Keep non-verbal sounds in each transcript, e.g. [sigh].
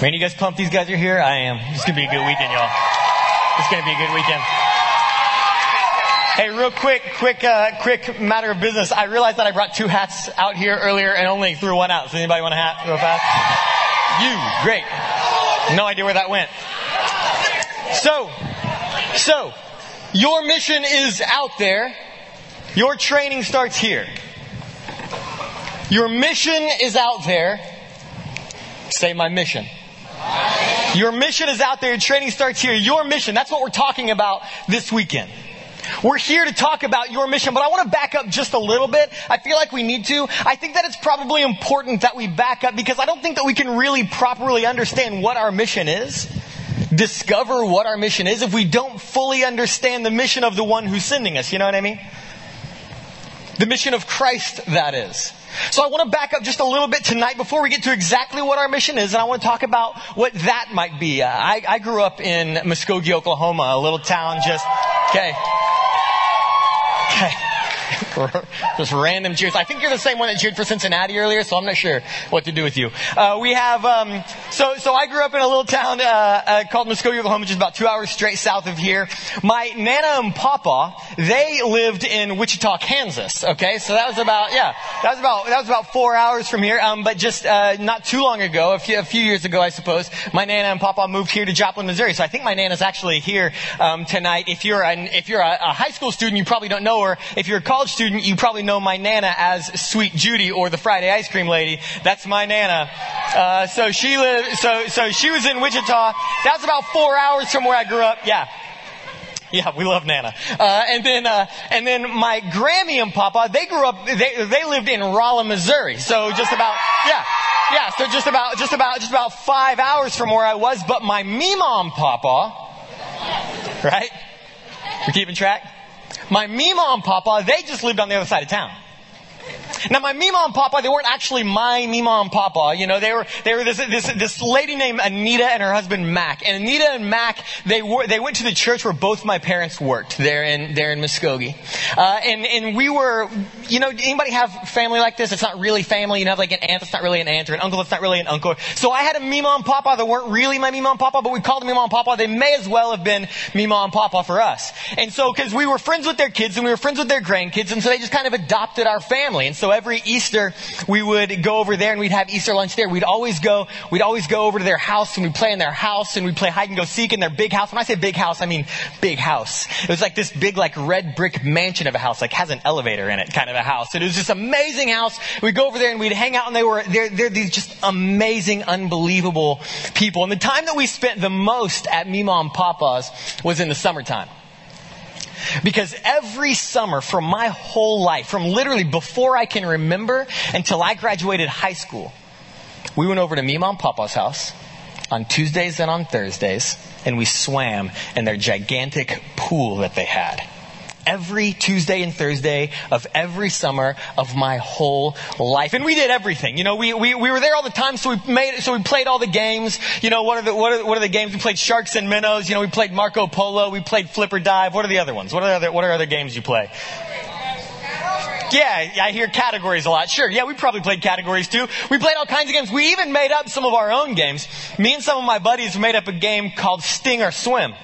Man, you guys pumped these guys are here? I am. It's going to be a good weekend, y'all. It's going to be a good weekend. Hey, real quick, quick, uh, quick matter of business. I realized that I brought two hats out here earlier and only threw one out. Does anybody want a hat real fast? You, great. No idea where that went. So, so, your mission is out there. Your training starts here. Your mission is out there. Say my mission. Your mission is out there. Your training starts here. Your mission. That's what we're talking about this weekend. We're here to talk about your mission, but I want to back up just a little bit. I feel like we need to. I think that it's probably important that we back up because I don't think that we can really properly understand what our mission is, discover what our mission is, if we don't fully understand the mission of the one who's sending us. You know what I mean? The mission of Christ, that is. So I want to back up just a little bit tonight before we get to exactly what our mission is, and I want to talk about what that might be. Uh, I, I grew up in Muskogee, Oklahoma, a little town just, okay. Okay. [laughs] Just random cheers. I think you're the same one that cheered for Cincinnati earlier, so I'm not sure what to do with you. Uh, we have, um, so, so I grew up in a little town, uh, uh, called Muskogee, Oklahoma, which is about two hours straight south of here. My Nana and Papa, they lived in Wichita, Kansas, okay? So that was about, yeah, that was about, that was about four hours from here, um, but just, uh, not too long ago, a few, a few years ago, I suppose, my Nana and Papa moved here to Joplin, Missouri. So I think my Nana's actually here, um, tonight. If you're an, if you're a, a high school student, you probably don't know her. If you're a college student, you probably know my Nana as Sweet Judy or the Friday ice cream lady. That's my Nana. Uh, so she lived, so, so she was in Wichita. That's about four hours from where I grew up. Yeah. Yeah, we love Nana. Uh, and then, uh, and then my Grammy and Papa, they grew up, they, they lived in Rolla, Missouri. So just about, yeah, yeah, so just about, just about, just about five hours from where I was. But my Mima and Papa, right? We're keeping track? My Mima and Papa, they just lived on the other side of town. Now, my Mima and Papa, they weren't actually my Mima and Papa. You know, they were, they were this, this, this lady named Anita and her husband Mac. And Anita and Mac, they were, they went to the church where both my parents worked there in, there in Muskogee. Uh, and, and we were, you know, anybody have family like this? It's not really family. You have like an aunt that's not really an aunt or an uncle that's not really an uncle. So I had a Mima and Papa that weren't really my Mima and Papa, but we called them Mima and Papa. They may as well have been Mima and Papa for us. And so, cause we were friends with their kids and we were friends with their grandkids, and so they just kind of adopted our family. And so every Easter, we would go over there and we'd have Easter lunch there. We'd always go, we'd always go over to their house and we'd play in their house and we'd play hide and go seek in their big house. When I say big house, I mean big house. It was like this big, like red brick mansion of a house, like has an elevator in it kind of a house. And it was this amazing house. We'd go over there and we'd hang out and they were, they're, they're these just amazing, unbelievable people. And the time that we spent the most at Mima and Papa's was in the summertime. Because every summer from my whole life, from literally before I can remember until I graduated high school, we went over to Mima and Papa's house on Tuesdays and on Thursdays, and we swam in their gigantic pool that they had every Tuesday and Thursday of every summer of my whole life. And we did everything. You know, we, we, we were there all the time, so we made, so we played all the games. You know, what are the, what are, what are the games? We played Sharks and Minnows. You know, we played Marco Polo. We played Flipper Dive. What are the other ones? What are other, what are other games you play? Yeah, I hear categories a lot. Sure, yeah, we probably played categories too. We played all kinds of games. We even made up some of our own games. Me and some of my buddies made up a game called Sting or Swim.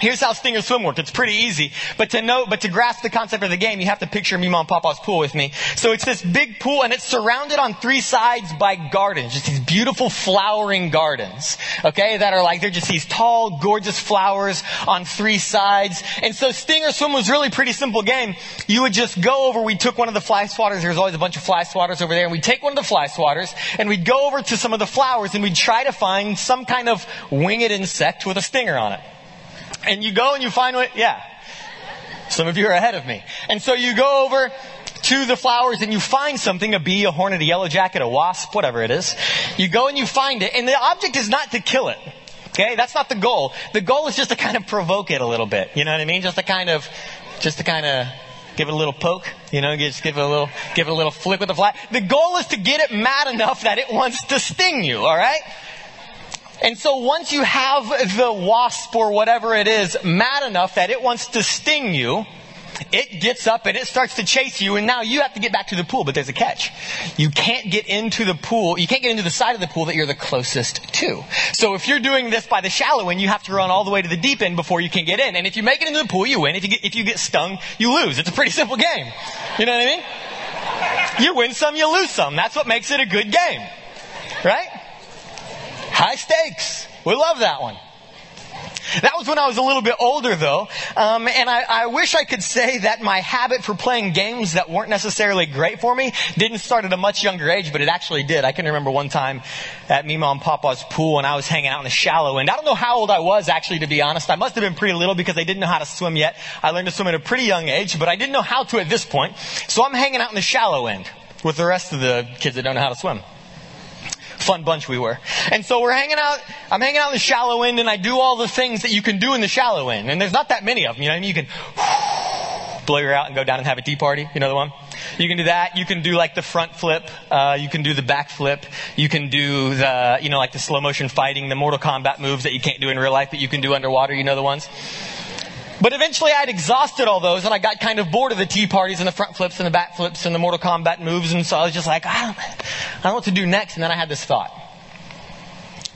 Here's how Sting or Swim worked. It's pretty easy. But to know, but to grasp the concept of the game, you have to picture Mima and Papa's pool with me. So it's this big pool and it's surrounded on three sides by gardens. Just these beautiful flowering gardens. Okay? That are like, they're just these tall, gorgeous flowers on three sides. And so Sting or Swim was really pretty simple game. You would just go over, we took one of the fly swatters. There's always a bunch of fly swatters over there. And we'd take one of the fly swatters and we'd go over to some of the flowers and we'd try to find some kind of winged insect with a stinger on it. And you go and you find what, yeah. Some of you are ahead of me. And so you go over to the flowers and you find something, a bee, a hornet, a yellow jacket, a wasp, whatever it is. You go and you find it, and the object is not to kill it. Okay, that's not the goal. The goal is just to kind of provoke it a little bit. You know what I mean? Just to kind of, just to kind of give it a little poke. You know, just give it a little, give it a little flick with the fly. The goal is to get it mad enough that it wants to sting you. All right? And so once you have the wasp or whatever it is mad enough that it wants to sting you, it gets up and it starts to chase you and now you have to get back to the pool, but there's a catch. You can't get into the pool, you can't get into the side of the pool that you're the closest to. So if you're doing this by the shallow end, you have to run all the way to the deep end before you can get in. And if you make it into the pool, you win. If you get, if you get stung, you lose. It's a pretty simple game. You know what I mean? You win some, you lose some. That's what makes it a good game. Right? High stakes. We love that one. That was when I was a little bit older, though, um, and I, I, wish I could say that my habit for playing games that weren't necessarily great for me didn't start at a much younger age, but it actually did. I can remember one time at Mima and Papa's pool, and I was hanging out in the shallow end. I don't know how old I was, actually, to be honest. I must have been pretty little because I didn't know how to swim yet. I learned to swim at a pretty young age, but I didn't know how to at this point. So I'm hanging out in the shallow end with the rest of the kids that don't know how to swim fun bunch we were. And so we're hanging out, I'm hanging out in the shallow end and I do all the things that you can do in the shallow end. And there's not that many of them, you know what I mean? You can [sighs] blow your out and go down and have a tea party, you know the one? You can do that. You can do like the front flip. Uh, you can do the back flip. You can do the, you know, like the slow motion fighting, the Mortal Kombat moves that you can't do in real life, but you can do underwater. You know the ones? But eventually I'd exhausted all those and I got kind of bored of the tea parties and the front flips and the back flips and the Mortal Kombat moves. And so I was just like, I don't, I don't know what to do next. And then I had this thought.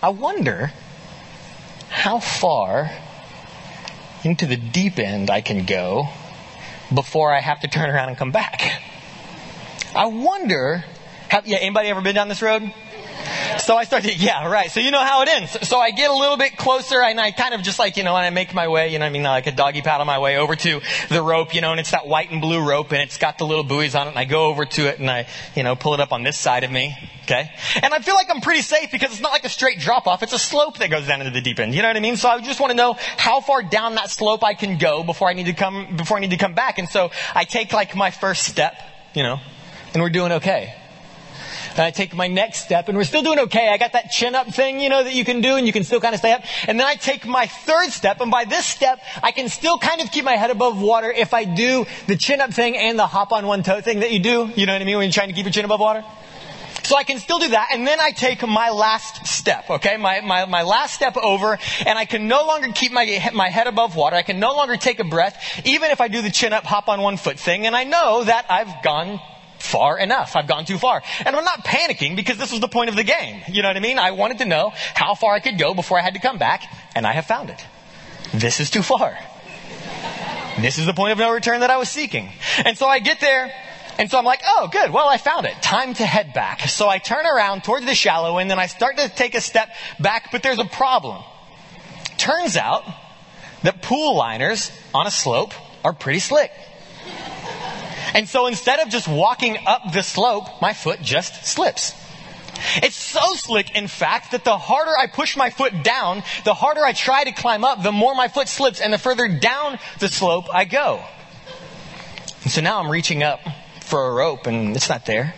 I wonder how far into the deep end I can go before I have to turn around and come back. I wonder, have, yeah, anybody ever been down this road? So I started, yeah, right. So you know how it ends. So I get a little bit closer and I kind of just like, you know, and I make my way, you know, I mean, uh, like a doggy paddle my way over to the rope, you know, and it's that white and blue rope and it's got the little buoys on it and I go over to it and I, you know, pull it up on this side of me. Okay. And I feel like I'm pretty safe because it's not like a straight drop off. It's a slope that goes down into the deep end. You know what I mean? So I just want to know how far down that slope I can go before I need to come, before I need to come back. And so I take like my first step, you know, and we're doing okay. And I take my next step and we're still doing okay. I got that chin up thing, you know, that you can do and you can still kind of stay up. And then I take my third step and by this step, I can still kind of keep my head above water if I do the chin up thing and the hop on one toe thing that you do. You know what I mean? When you're trying to keep your chin above water. So I can still do that, and then I take my last step, okay? My, my, my last step over, and I can no longer keep my, my head above water. I can no longer take a breath, even if I do the chin up, hop on one foot thing, and I know that I've gone far enough. I've gone too far. And I'm not panicking because this was the point of the game. You know what I mean? I wanted to know how far I could go before I had to come back, and I have found it. This is too far. This is the point of no return that I was seeking. And so I get there, and so I'm like, oh, good. Well, I found it. Time to head back. So I turn around towards the shallow end, and I start to take a step back, but there's a problem. Turns out that pool liners on a slope are pretty slick. And so instead of just walking up the slope, my foot just slips. It's so slick, in fact, that the harder I push my foot down, the harder I try to climb up, the more my foot slips, and the further down the slope I go. And so now I'm reaching up for a rope, and it's not there.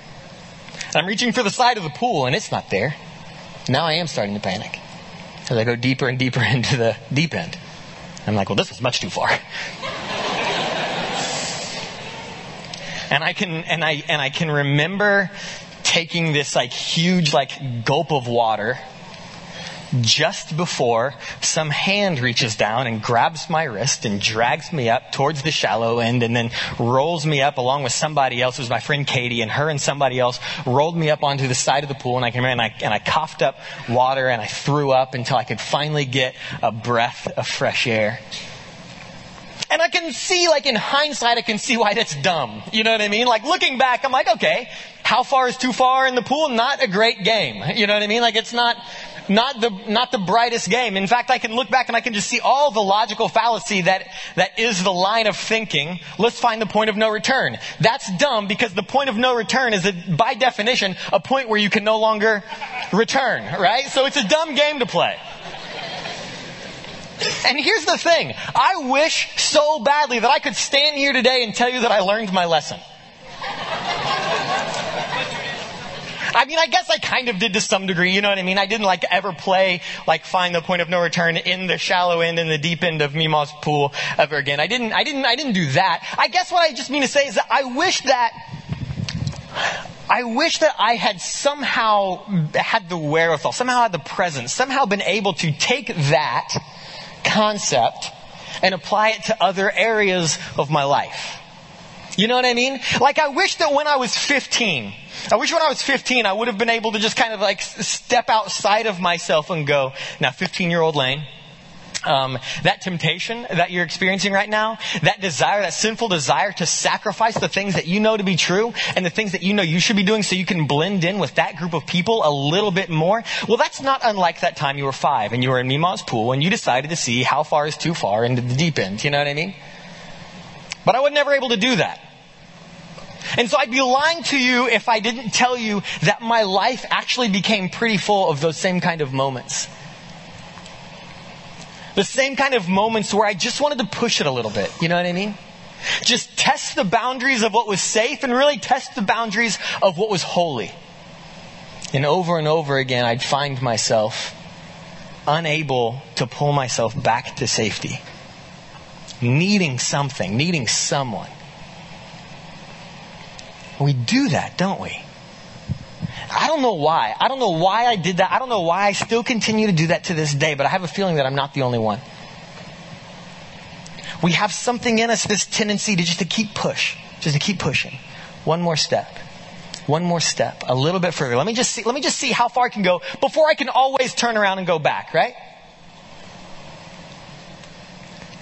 And I'm reaching for the side of the pool, and it's not there. Now I am starting to panic as I go deeper and deeper [laughs] into the deep end. I'm like, well, this was much too far. [laughs] And I can, and I, and I can remember taking this like huge like gulp of water just before some hand reaches down and grabs my wrist and drags me up towards the shallow end and then rolls me up along with somebody else. It was my friend Katie and her and somebody else rolled me up onto the side of the pool and I and I, and I coughed up water and I threw up until I could finally get a breath of fresh air. And I can see, like in hindsight, I can see why that's dumb. You know what I mean? Like looking back, I'm like, okay, how far is too far in the pool? Not a great game. You know what I mean? Like it's not, not the, not the brightest game. In fact, I can look back and I can just see all the logical fallacy that, that is the line of thinking. Let's find the point of no return. That's dumb because the point of no return is, a, by definition, a point where you can no longer return, right? So it's a dumb game to play. And here's the thing. I wish so badly that I could stand here today and tell you that I learned my lesson. I mean, I guess I kind of did to some degree, you know what I mean? I didn't like ever play, like find the point of no return in the shallow end and the deep end of Mima's pool ever again. I didn't, I didn't, I didn't do that. I guess what I just mean to say is that I wish that, I wish that I had somehow had the wherewithal, somehow had the presence, somehow been able to take that concept and apply it to other areas of my life. You know what I mean? Like I wish that when I was 15, I wish when I was 15 I would have been able to just kind of like step outside of myself and go, now 15 year old Lane, um, that temptation that you're experiencing right now, that desire, that sinful desire to sacrifice the things that you know to be true and the things that you know you should be doing so you can blend in with that group of people a little bit more. Well, that's not unlike that time you were five and you were in Mima's pool and you decided to see how far is too far into the deep end. You know what I mean? But I was never able to do that. And so I'd be lying to you if I didn't tell you that my life actually became pretty full of those same kind of moments. The same kind of moments where I just wanted to push it a little bit. You know what I mean? Just test the boundaries of what was safe and really test the boundaries of what was holy. And over and over again, I'd find myself unable to pull myself back to safety. Needing something, needing someone. We do that, don't we? I don't know why. I don't know why I did that. I don't know why I still continue to do that to this day, but I have a feeling that I'm not the only one. We have something in us, this tendency to just to keep push, just to keep pushing. One more step. One more step. A little bit further. Let me just see, let me just see how far I can go before I can always turn around and go back, right?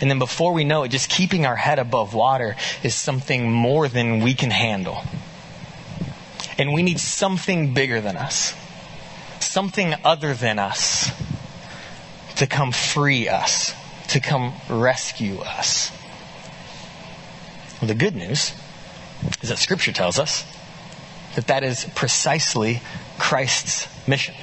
And then before we know it, just keeping our head above water is something more than we can handle. And we need something bigger than us, something other than us to come free us, to come rescue us. Well, the good news is that Scripture tells us that that is precisely Christ's mission.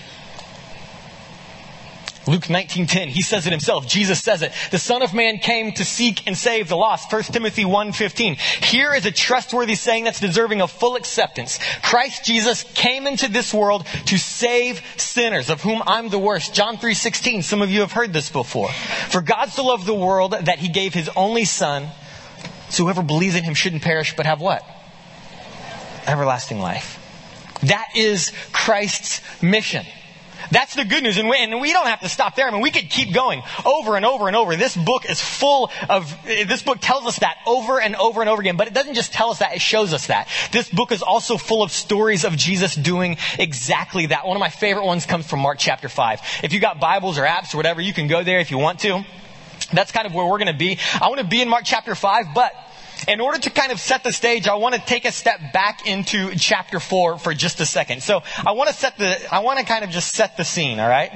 Luke 19:10, he says it himself. Jesus says it. The Son of Man came to seek and save the lost. 1 Timothy 1:15. Here is a trustworthy saying that's deserving of full acceptance. Christ Jesus came into this world to save sinners, of whom I'm the worst. John 3:16. Some of you have heard this before. For God so loved the world that he gave his only son, so whoever believes in him shouldn't perish but have what? Everlasting life. That is Christ's mission. That's the good news. And we, and we, don't have to stop there. I mean, we could keep going over and over and over. This book is full of, this book tells us that over and over and over again. But it doesn't just tell us that, it shows us that. This book is also full of stories of Jesus doing exactly that. One of my favorite ones comes from Mark chapter 5. If you got Bibles or apps or whatever, you can go there if you want to. That's kind of where we're going to be. I want to be in Mark chapter 5, but in order to kind of set the stage, I want to take a step back into chapter 4 for just a second. So I want to set the, I want to kind of just set the scene, alright?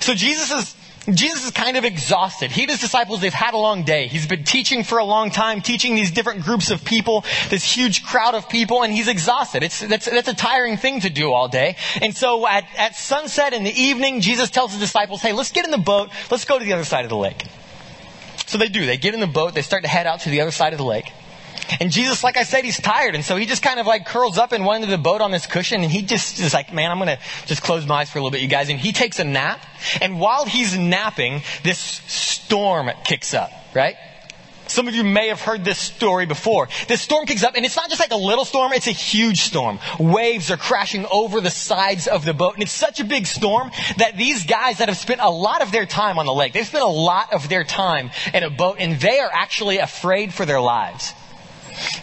So Jesus is, Jesus is kind of exhausted. He and his disciples, they've had a long day. He's been teaching for a long time, teaching these different groups of people, this huge crowd of people, and he's exhausted. It's, that's, that's a tiring thing to do all day. And so at, at sunset in the evening, Jesus tells his disciples, hey, let's get in the boat, let's go to the other side of the lake. So they do. They get in the boat. They start to head out to the other side of the lake. And Jesus, like I said, he's tired. And so he just kind of like curls up in one end of the boat on this cushion and he just is like, man, I'm going to just close my eyes for a little bit, you guys. And he takes a nap. And while he's napping, this storm kicks up, right? Some of you may have heard this story before. This storm kicks up, and it's not just like a little storm, it's a huge storm. Waves are crashing over the sides of the boat, and it's such a big storm that these guys that have spent a lot of their time on the lake, they've spent a lot of their time in a boat, and they are actually afraid for their lives.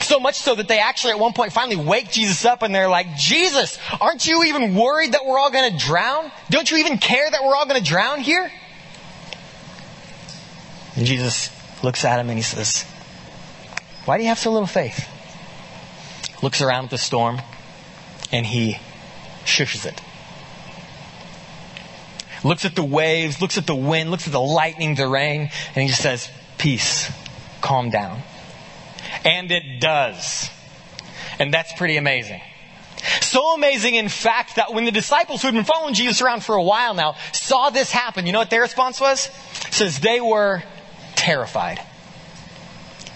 So much so that they actually at one point finally wake Jesus up and they're like, Jesus, aren't you even worried that we're all going to drown? Don't you even care that we're all going to drown here? And Jesus looks at him and he says, Why do you have so little faith? Looks around at the storm and he shushes it. Looks at the waves, looks at the wind, looks at the lightning, the rain, and he just says, Peace, calm down. And it does. And that's pretty amazing. So amazing, in fact, that when the disciples who had been following Jesus around for a while now saw this happen, you know what their response was? It says they were terrified.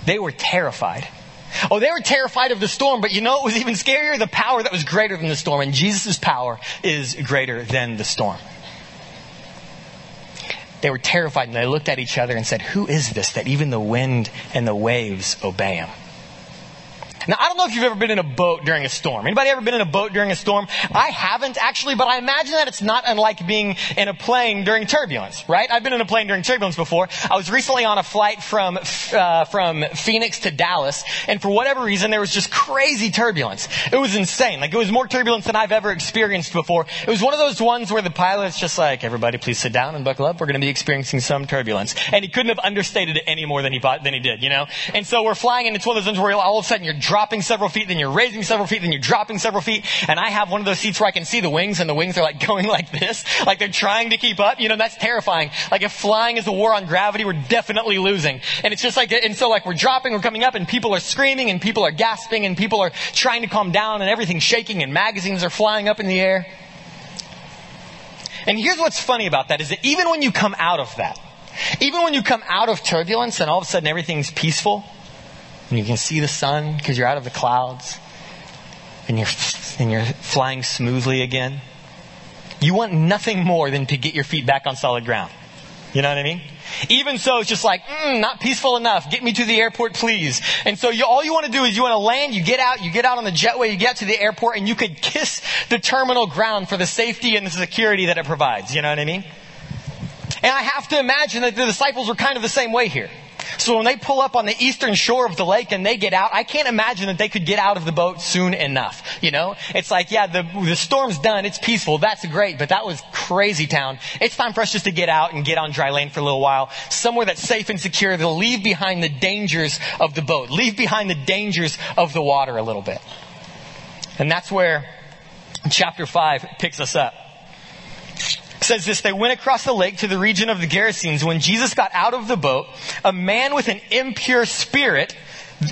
They were terrified. Oh, they were terrified of the storm, but you know it was even scarier? The power that was greater than the storm. And Jesus' power is greater than the storm. They were terrified and they looked at each other and said, Who is this that even the wind and the waves obey him? Now, I don't know if you've ever been in a boat during a storm. Anybody ever been in a boat during a storm? I haven't actually, but I imagine that it's not unlike being in a plane during turbulence, right? I've been in a plane during turbulence before. I was recently on a flight from, uh, from Phoenix to Dallas, and for whatever reason, there was just crazy turbulence. It was insane. Like, it was more turbulence than I've ever experienced before. It was one of those ones where the pilot's just like, everybody please sit down and buckle up. We're going to be experiencing some turbulence. And he couldn't have understated it any more than he, than he did, you know? And so we're flying, and it's one of those ones where all of a sudden you're several feet, then you're raising several feet, then you're dropping several feet. And I have one of those seats where I can see the wings, and the wings are like [laughs] going like this, like they're trying to keep up. You know, that's terrifying. Like if flying is a war on gravity, we're definitely losing. And it's just like, and so like we're dropping, we're coming up, and people are screaming, and people are gasping, and people are trying to calm down, and everything's shaking, and magazines are flying up in the air. And here's what's funny about that is that even when you come out of that, even when you come out of turbulence and all of a sudden everything's peaceful, and you can see the sun because you're out of the clouds, and you're, and you're flying smoothly again, you want nothing more than to get your feet back on solid ground. You know what I mean? Even so, it's just like, mm, not peaceful enough. Get me to the airport, please. And so you, all you want to do is you want to land, you get out, you get out on the jetway, you get to the airport, and you could kiss the terminal ground for the safety and the security that it provides. You know what I mean? And I have to imagine that the disciples were kind of the same way here. So when they pull up on the eastern shore of the lake and they get out, I can't imagine that they could get out of the boat soon enough. You know? It's like, yeah, the, the storm's done. It's peaceful. That's great. But that was crazy town. It's time for us just to get out and get on dry land for a little while. Somewhere that's safe and secure. They'll leave behind the dangers of the boat. Leave behind the dangers of the water a little bit. And that's where chapter 5 picks us up says this, they went across the lake to the region of the Gerasenes. When Jesus got out of the boat, a man with an impure spirit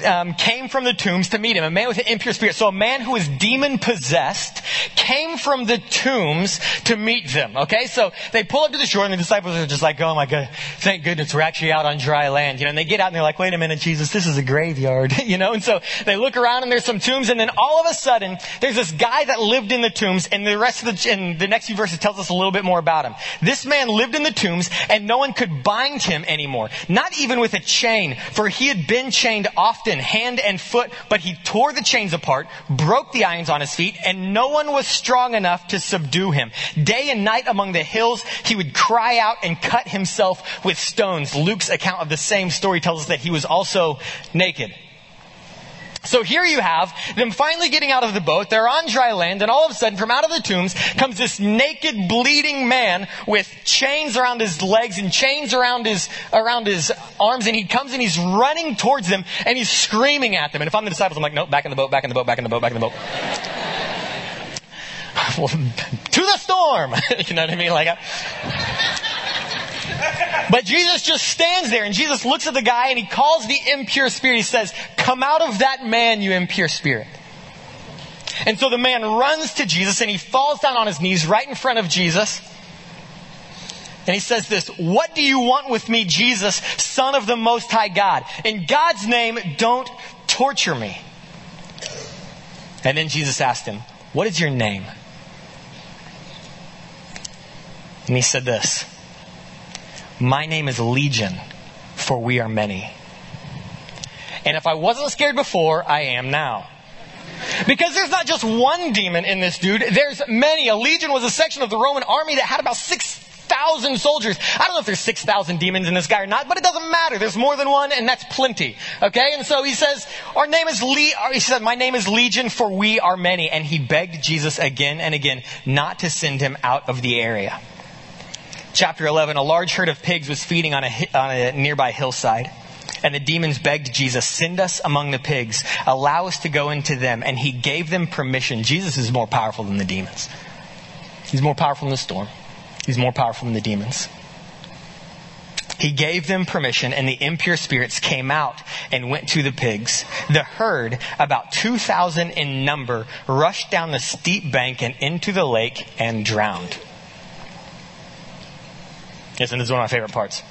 um, came from the tombs to meet him. A man with an impure spirit. So a man who was demon possessed came from the tombs to meet them. Okay, so they pull up to the shore, and the disciples are just like, "Oh my god, thank goodness we're actually out on dry land." You know, and they get out and they're like, "Wait a minute, Jesus, this is a graveyard." [laughs] you know, and so they look around and there's some tombs, and then all of a sudden there's this guy that lived in the tombs, and the rest of the and the next few verses tells us a little bit more about him. This man lived in the tombs, and no one could bind him anymore, not even with a chain, for he had been chained off often hand and foot, but he tore the chains apart, broke the irons on his feet, and no one was strong enough to subdue him. Day and night among the hills, he would cry out and cut himself with stones. Luke's account of the same story tells us that he was also naked. So here you have them finally getting out of the boat. They're on dry land, and all of a sudden, from out of the tombs comes this naked, bleeding man with chains around his legs and chains around his around his arms, and he comes and he's running towards them and he's screaming at them. And if I'm the disciples, I'm like, no, back in the boat, back in the boat, back in the boat, back in the boat. [laughs] [laughs] to the storm. [laughs] you know what I mean? Like. I, but Jesus just stands there and Jesus looks at the guy and he calls the impure spirit. He says, Come out of that man, you impure spirit. And so the man runs to Jesus and he falls down on his knees right in front of Jesus. And he says this, What do you want with me, Jesus, Son of the Most High God? In God's name, don't torture me. And then Jesus asked him, What is your name? And he said this my name is Legion, for we are many. And if I wasn't scared before, I am now. Because there's not just one demon in this dude, there's many. A legion was a section of the Roman army that had about 6,000 soldiers. I don't know if there's 6,000 demons in this guy or not, but it doesn't matter. There's more than one, and that's plenty. Okay? And so he says, our name is Le- he said, my name is Legion, for we are many. And he begged Jesus again and again not to send him out of the area chapter 11, a large herd of pigs was feeding on a, on a nearby hillside. And the demons begged Jesus, send us among the pigs, allow us to go into them. And he gave them permission. Jesus is more powerful than the demons. He's more powerful than the storm. He's more powerful than the demons. He gave them permission, and the impure spirits came out and went to the pigs. The herd, about 2,000 in number, rushed down the steep bank and into the lake and drowned. Yes, and this is one of my favorite parts.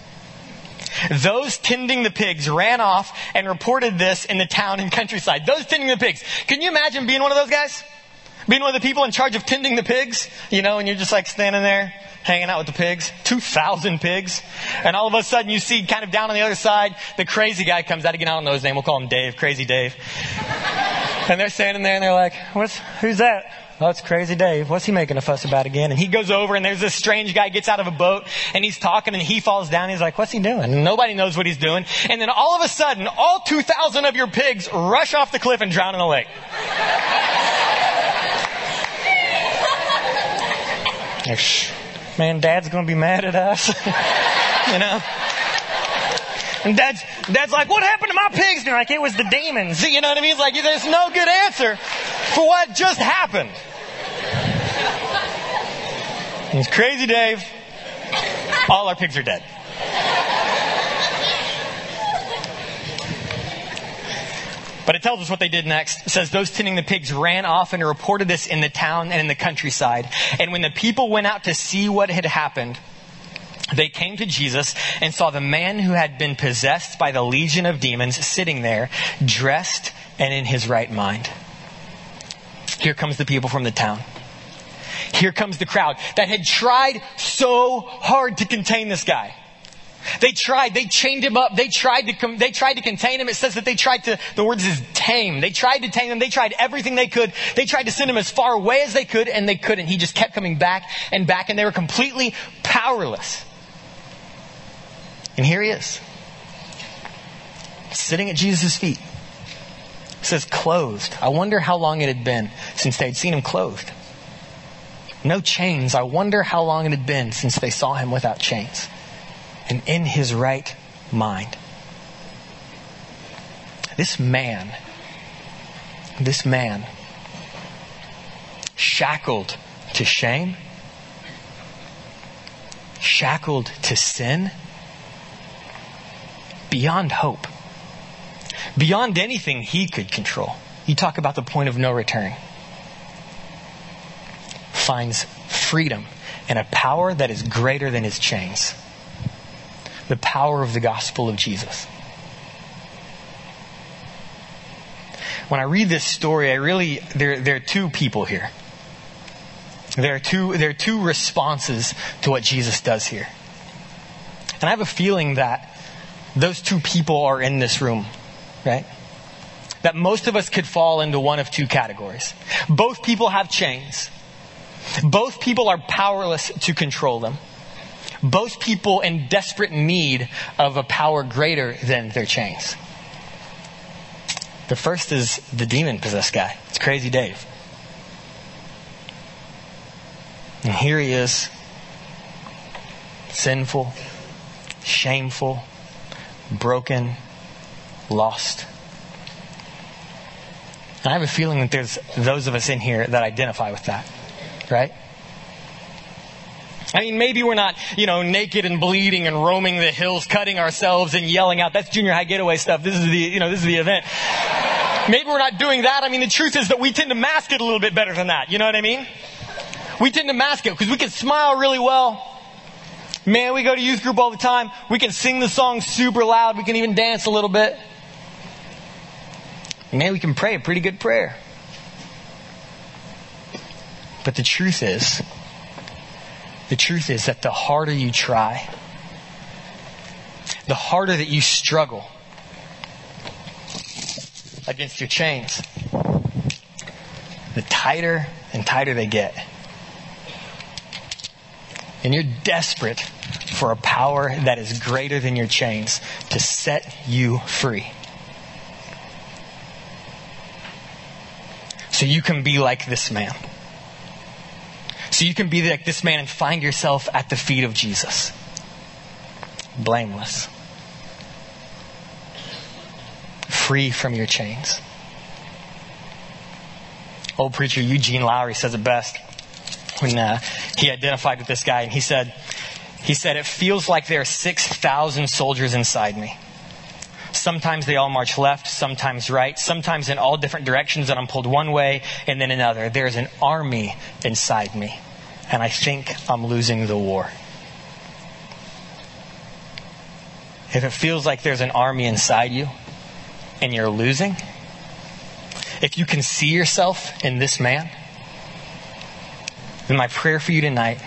Those tending the pigs ran off and reported this in the town and countryside. Those tending the pigs. Can you imagine being one of those guys? Being one of the people in charge of tending the pigs? You know, and you're just like standing there hanging out with the pigs. 2,000 pigs. And all of a sudden you see kind of down on the other side, the crazy guy comes out. Again, I don't know his name. We'll call him Dave. Crazy Dave. And they're standing there and they're like, What's, who's that? Oh, it's Crazy Dave. What's he making a fuss about again? And he goes over and there's this strange guy gets out of a boat and he's talking and he falls down. He's like, what's he doing? Nobody knows what he's doing. And then all of a sudden, all 2,000 of your pigs rush off the cliff and drown in the lake. Man, dad's gonna be mad at us. [laughs] you know? And dad's, dad's like, what happened to my pigs? And you're like, it was the demons. You know what I mean? It's like, there's no good answer for what just happened. It's crazy, Dave. All our pigs are dead. But it tells us what they did next. It says those tending the pigs ran off and reported this in the town and in the countryside. And when the people went out to see what had happened, they came to Jesus and saw the man who had been possessed by the legion of demons sitting there, dressed and in his right mind. Here comes the people from the town. Here comes the crowd that had tried so hard to contain this guy. They tried. They chained him up. They tried to. they tried to contain him. It says that they tried to. The words is tame. They tried to tame him. They tried everything they could. They tried to send him as far away as they could, and they couldn't. He just kept coming back and back, and they were completely powerless. And here he is, sitting at Jesus' feet. It says clothed. I wonder how long it had been since they had seen him clothed. No chains. I wonder how long it had been since they saw him without chains and in his right mind. This man, this man, shackled to shame, shackled to sin, beyond hope, beyond anything he could control. You talk about the point of no return. Finds freedom and a power that is greater than his chains the power of the gospel of Jesus. When I read this story, I really, there, there are two people here. There are two, there are two responses to what Jesus does here. And I have a feeling that those two people are in this room, right? That most of us could fall into one of two categories. Both people have chains. Both people are powerless to control them both people in desperate need of a power greater than their chains. The first is the demon possessed guy. It's Crazy Dave. And here he is, sinful, shameful, broken, lost. And I have a feeling that there's those of us in here that identify with that, right? I mean, maybe we're not, you know, naked and bleeding and roaming the hills, cutting ourselves and yelling out. That's junior high getaway stuff. This is the, you know, this is the event. Maybe we're not doing that. I mean, the truth is that we tend to mask it a little bit better than that. You know what I mean? We tend to mask it because we can smile really well. Man, we go to youth group all the time. We can sing the song super loud. We can even dance a little bit. Man, we can pray a pretty good prayer. But the truth is, the truth is that the harder you try, the harder that you struggle against your chains, the tighter and tighter they get. And you're desperate for a power that is greater than your chains to set you free. So you can be like this man. So you can be like this man and find yourself at the feet of Jesus. Blameless. Free from your chains. Old preacher Eugene Lowry says it best when uh, he identified with this guy, and he said, he said, it feels like there are 6,000 soldiers inside me. Sometimes they all march left, sometimes right, sometimes in all different directions, and I'm pulled one way and then another. There's an army inside me, and I think I'm losing the war. If it feels like there's an army inside you and you're losing, if you can see yourself in this man, then my prayer for you tonight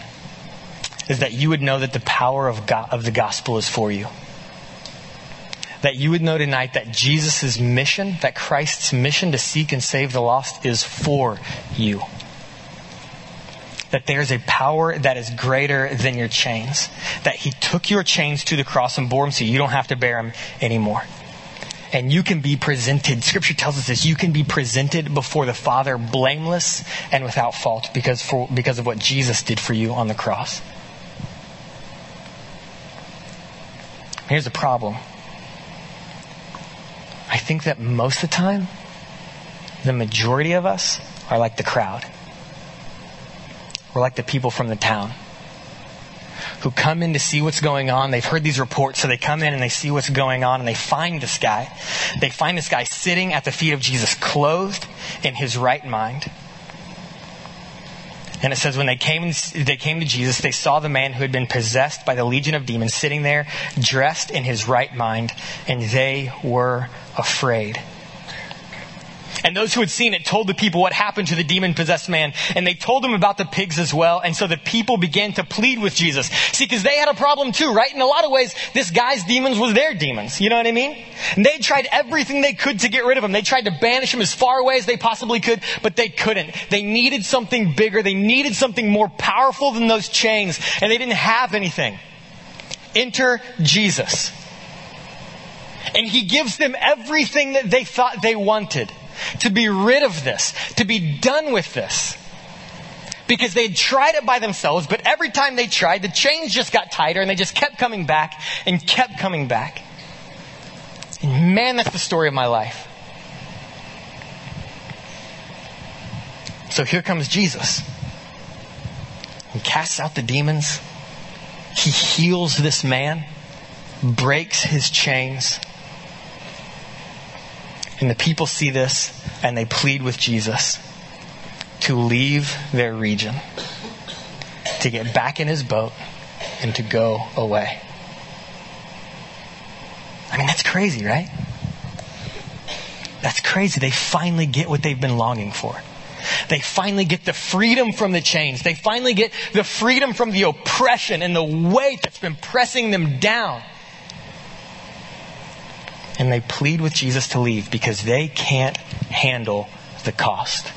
is that you would know that the power of, God, of the gospel is for you that you would know tonight that Jesus' mission, that Christ's mission to seek and save the lost is for you. That there's a power that is greater than your chains. That He took your chains to the cross and bore them so you don't have to bear them anymore. And you can be presented, Scripture tells us this, you can be presented before the Father blameless and without fault because, for, because of what Jesus did for you on the cross. Here's the problem. I think that most of the time, the majority of us are like the crowd. We're like the people from the town who come in to see what's going on. They've heard these reports, so they come in and they see what's going on and they find this guy. They find this guy sitting at the feet of Jesus, clothed in his right mind. And it says when they came, they came to Jesus, they saw the man who had been possessed by the legion of demons sitting there, dressed in his right mind, and they were afraid. And those who had seen it told the people what happened to the demon possessed man. And they told him about the pigs as well. And so the people began to plead with Jesus. See, because they had a problem too, right? In a lot of ways, this guy's demons was their demons. You know what I mean? And they tried everything they could to get rid of him. They tried to banish him as far away as they possibly could, but they couldn't. They needed something bigger. They needed something more powerful than those chains. And they didn't have anything. Enter Jesus. And he gives them everything that they thought they wanted to be rid of this, to be done with this. Because they had tried it by themselves, but every time they tried, the chains just got tighter and they just kept coming back and kept coming back. And man, that's the story of my life. So here comes Jesus. He casts out the demons. He heals this man, breaks his chains. And the people see this and they plead with Jesus to leave their region, to get back in his boat, and to go away. I mean, that's crazy, right? That's crazy. They finally get what they've been longing for. They finally get the freedom from the chains. They finally get the freedom from the oppression and the weight that's been pressing them down and they plead with Jesus to leave because they can't handle the cost.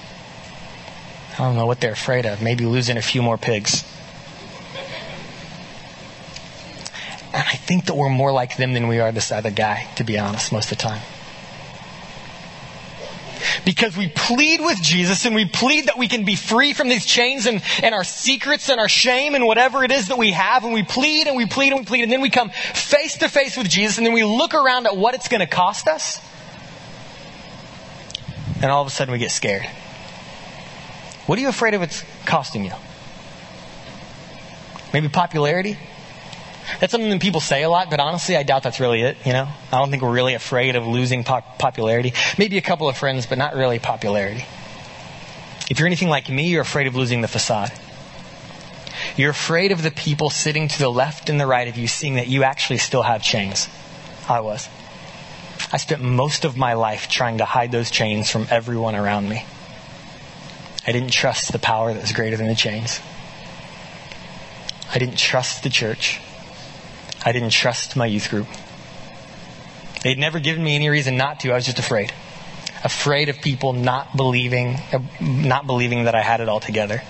I don't know what they're afraid of. Maybe losing a few more pigs. And I think that we're more like them than we are this other guy, to be honest, most of the time because we plead with Jesus and we plead that we can be free from these chains and, and our secrets and our shame and whatever it is that we have. And we plead and we plead and we plead. And then we come face to face with Jesus and then we look around at what it's going to cost us. And all of a sudden we get scared. What are you afraid of it's costing you? Maybe popularity? That's something that people say a lot, but honestly, I doubt that's really it, you know? I don't think we're really afraid of losing pop- popularity. Maybe a couple of friends, but not really popularity. If you're anything like me, you're afraid of losing the facade. You're afraid of the people sitting to the left and the right of you seeing that you actually still have chains. I was. I spent most of my life trying to hide those chains from everyone around me. I didn't trust the power that was greater than the chains. I didn't trust the church. I didn't trust my youth group. They'd never given me any reason not to. I was just afraid. Afraid of people not believing, not believing that I had it all together.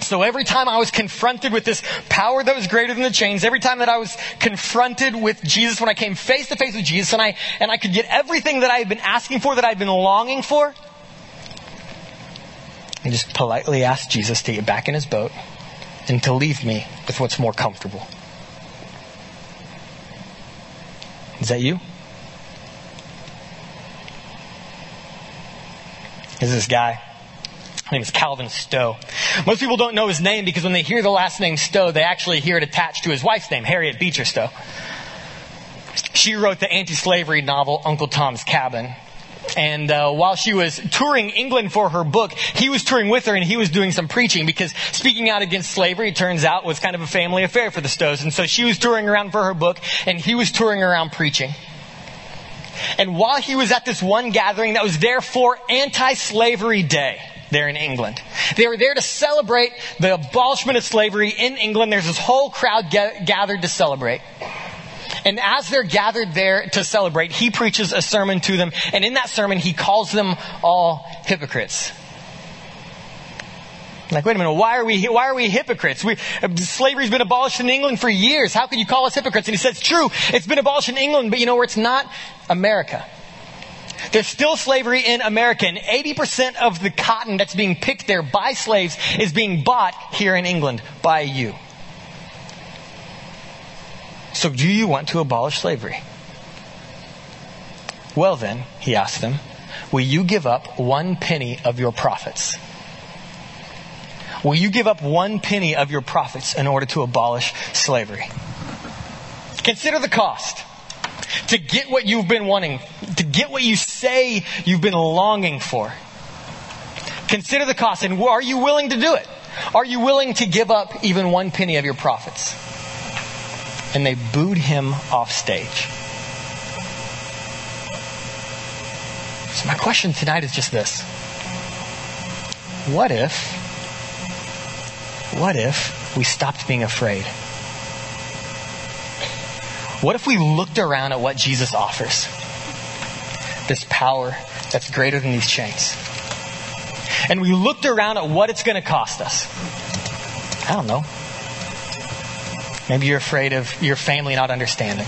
So every time I was confronted with this power that was greater than the chains, every time that I was confronted with Jesus, when I came face to face with Jesus and I, and I could get everything that I had been asking for, that I had been longing for, I just politely asked Jesus to get back in his boat and to leave me with what's more comfortable. Is that you? Is this guy? His name is Calvin Stowe. Most people don't know his name because when they hear the last name Stowe, they actually hear it attached to his wife's name, Harriet Beecher Stowe. She wrote the anti-slavery novel Uncle Tom's Cabin, and uh, while she was touring England for her book, he was touring with her and he was doing some preaching because speaking out against slavery, it turns out, was kind of a family affair for the Stowes. And so she was touring around for her book and he was touring around preaching. And while he was at this one gathering that was there for anti-slavery day, there in England. They were there to celebrate the abolishment of slavery in England. There's this whole crowd gathered to celebrate. And as they're gathered there to celebrate, he preaches a sermon to them. And in that sermon, he calls them all hypocrites. Like, wait a minute, why are we, why are we hypocrites? We, slavery's been abolished in England for years. How could you call us hypocrites? And he says, true, it's been abolished in England, but you know where it's not? America. There's still slavery in America, and 80% of the cotton that's being picked there by slaves is being bought here in England by you. So, do you want to abolish slavery? Well, then, he asked them, will you give up one penny of your profits? Will you give up one penny of your profits in order to abolish slavery? Consider the cost to get what you've been wanting, to get what you say you've been longing for. Consider the cost, and are you willing to do it? Are you willing to give up even one penny of your profits? And they booed him off stage. So, my question tonight is just this What if, what if we stopped being afraid? What if we looked around at what Jesus offers? This power that's greater than these chains. And we looked around at what it's going to cost us. I don't know. Maybe you're afraid of your family not understanding.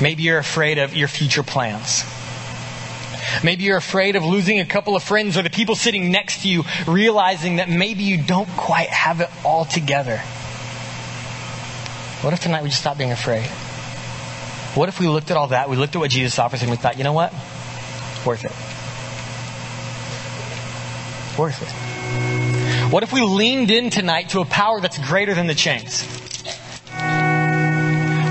Maybe you're afraid of your future plans. Maybe you're afraid of losing a couple of friends or the people sitting next to you realizing that maybe you don't quite have it all together. What if tonight we just stopped being afraid? What if we looked at all that, we looked at what Jesus offers, and we thought, you know what? Worth it. Worth it. What if we leaned in tonight to a power that's greater than the chains?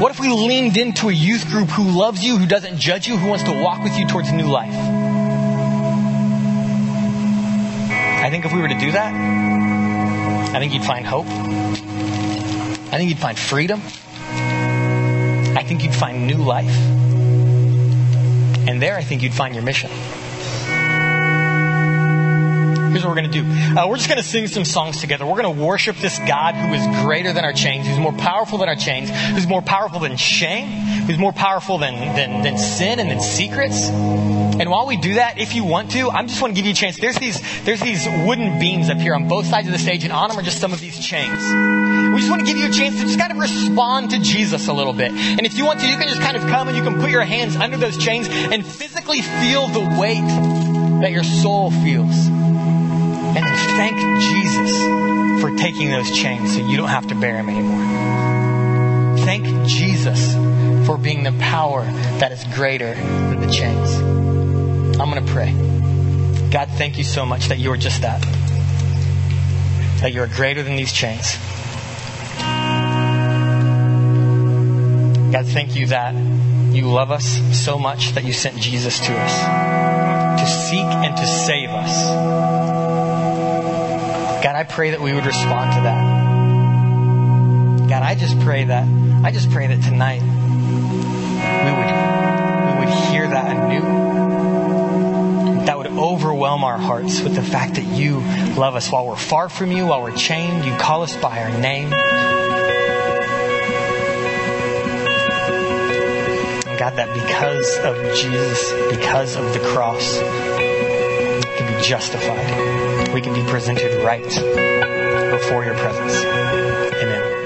What if we leaned into a youth group who loves you, who doesn't judge you, who wants to walk with you towards a new life? I think if we were to do that, I think you'd find hope. I think you'd find freedom. I think you'd find new life. And there, I think you'd find your mission. Here's what we're going to do. Uh, we're just going to sing some songs together. We're going to worship this God who is greater than our chains, who's more powerful than our chains, who's more powerful than shame, who's more powerful than, than, than sin and than secrets. And while we do that, if you want to, I just want to give you a chance. There's these, there's these wooden beams up here on both sides of the stage, and on them are just some of these chains. We just want to give you a chance to just kind of respond to Jesus a little bit. And if you want to, you can just kind of come and you can put your hands under those chains and physically feel the weight that your soul feels. And thank Jesus for taking those chains so you don't have to bear them anymore. Thank Jesus for being the power that is greater than the chains. I'm going to pray. God, thank you so much that you are just that. That you are greater than these chains. God, thank you that you love us so much that you sent Jesus to us to seek and to save us. God, I pray that we would respond to that. God, I just pray that I just pray that tonight we would we would hear that anew. That would overwhelm our hearts with the fact that you love us while we're far from you, while we're chained, you call us by our name. God, that because of Jesus, because of the cross, we can be justified. We can be presented right before your presence. Amen.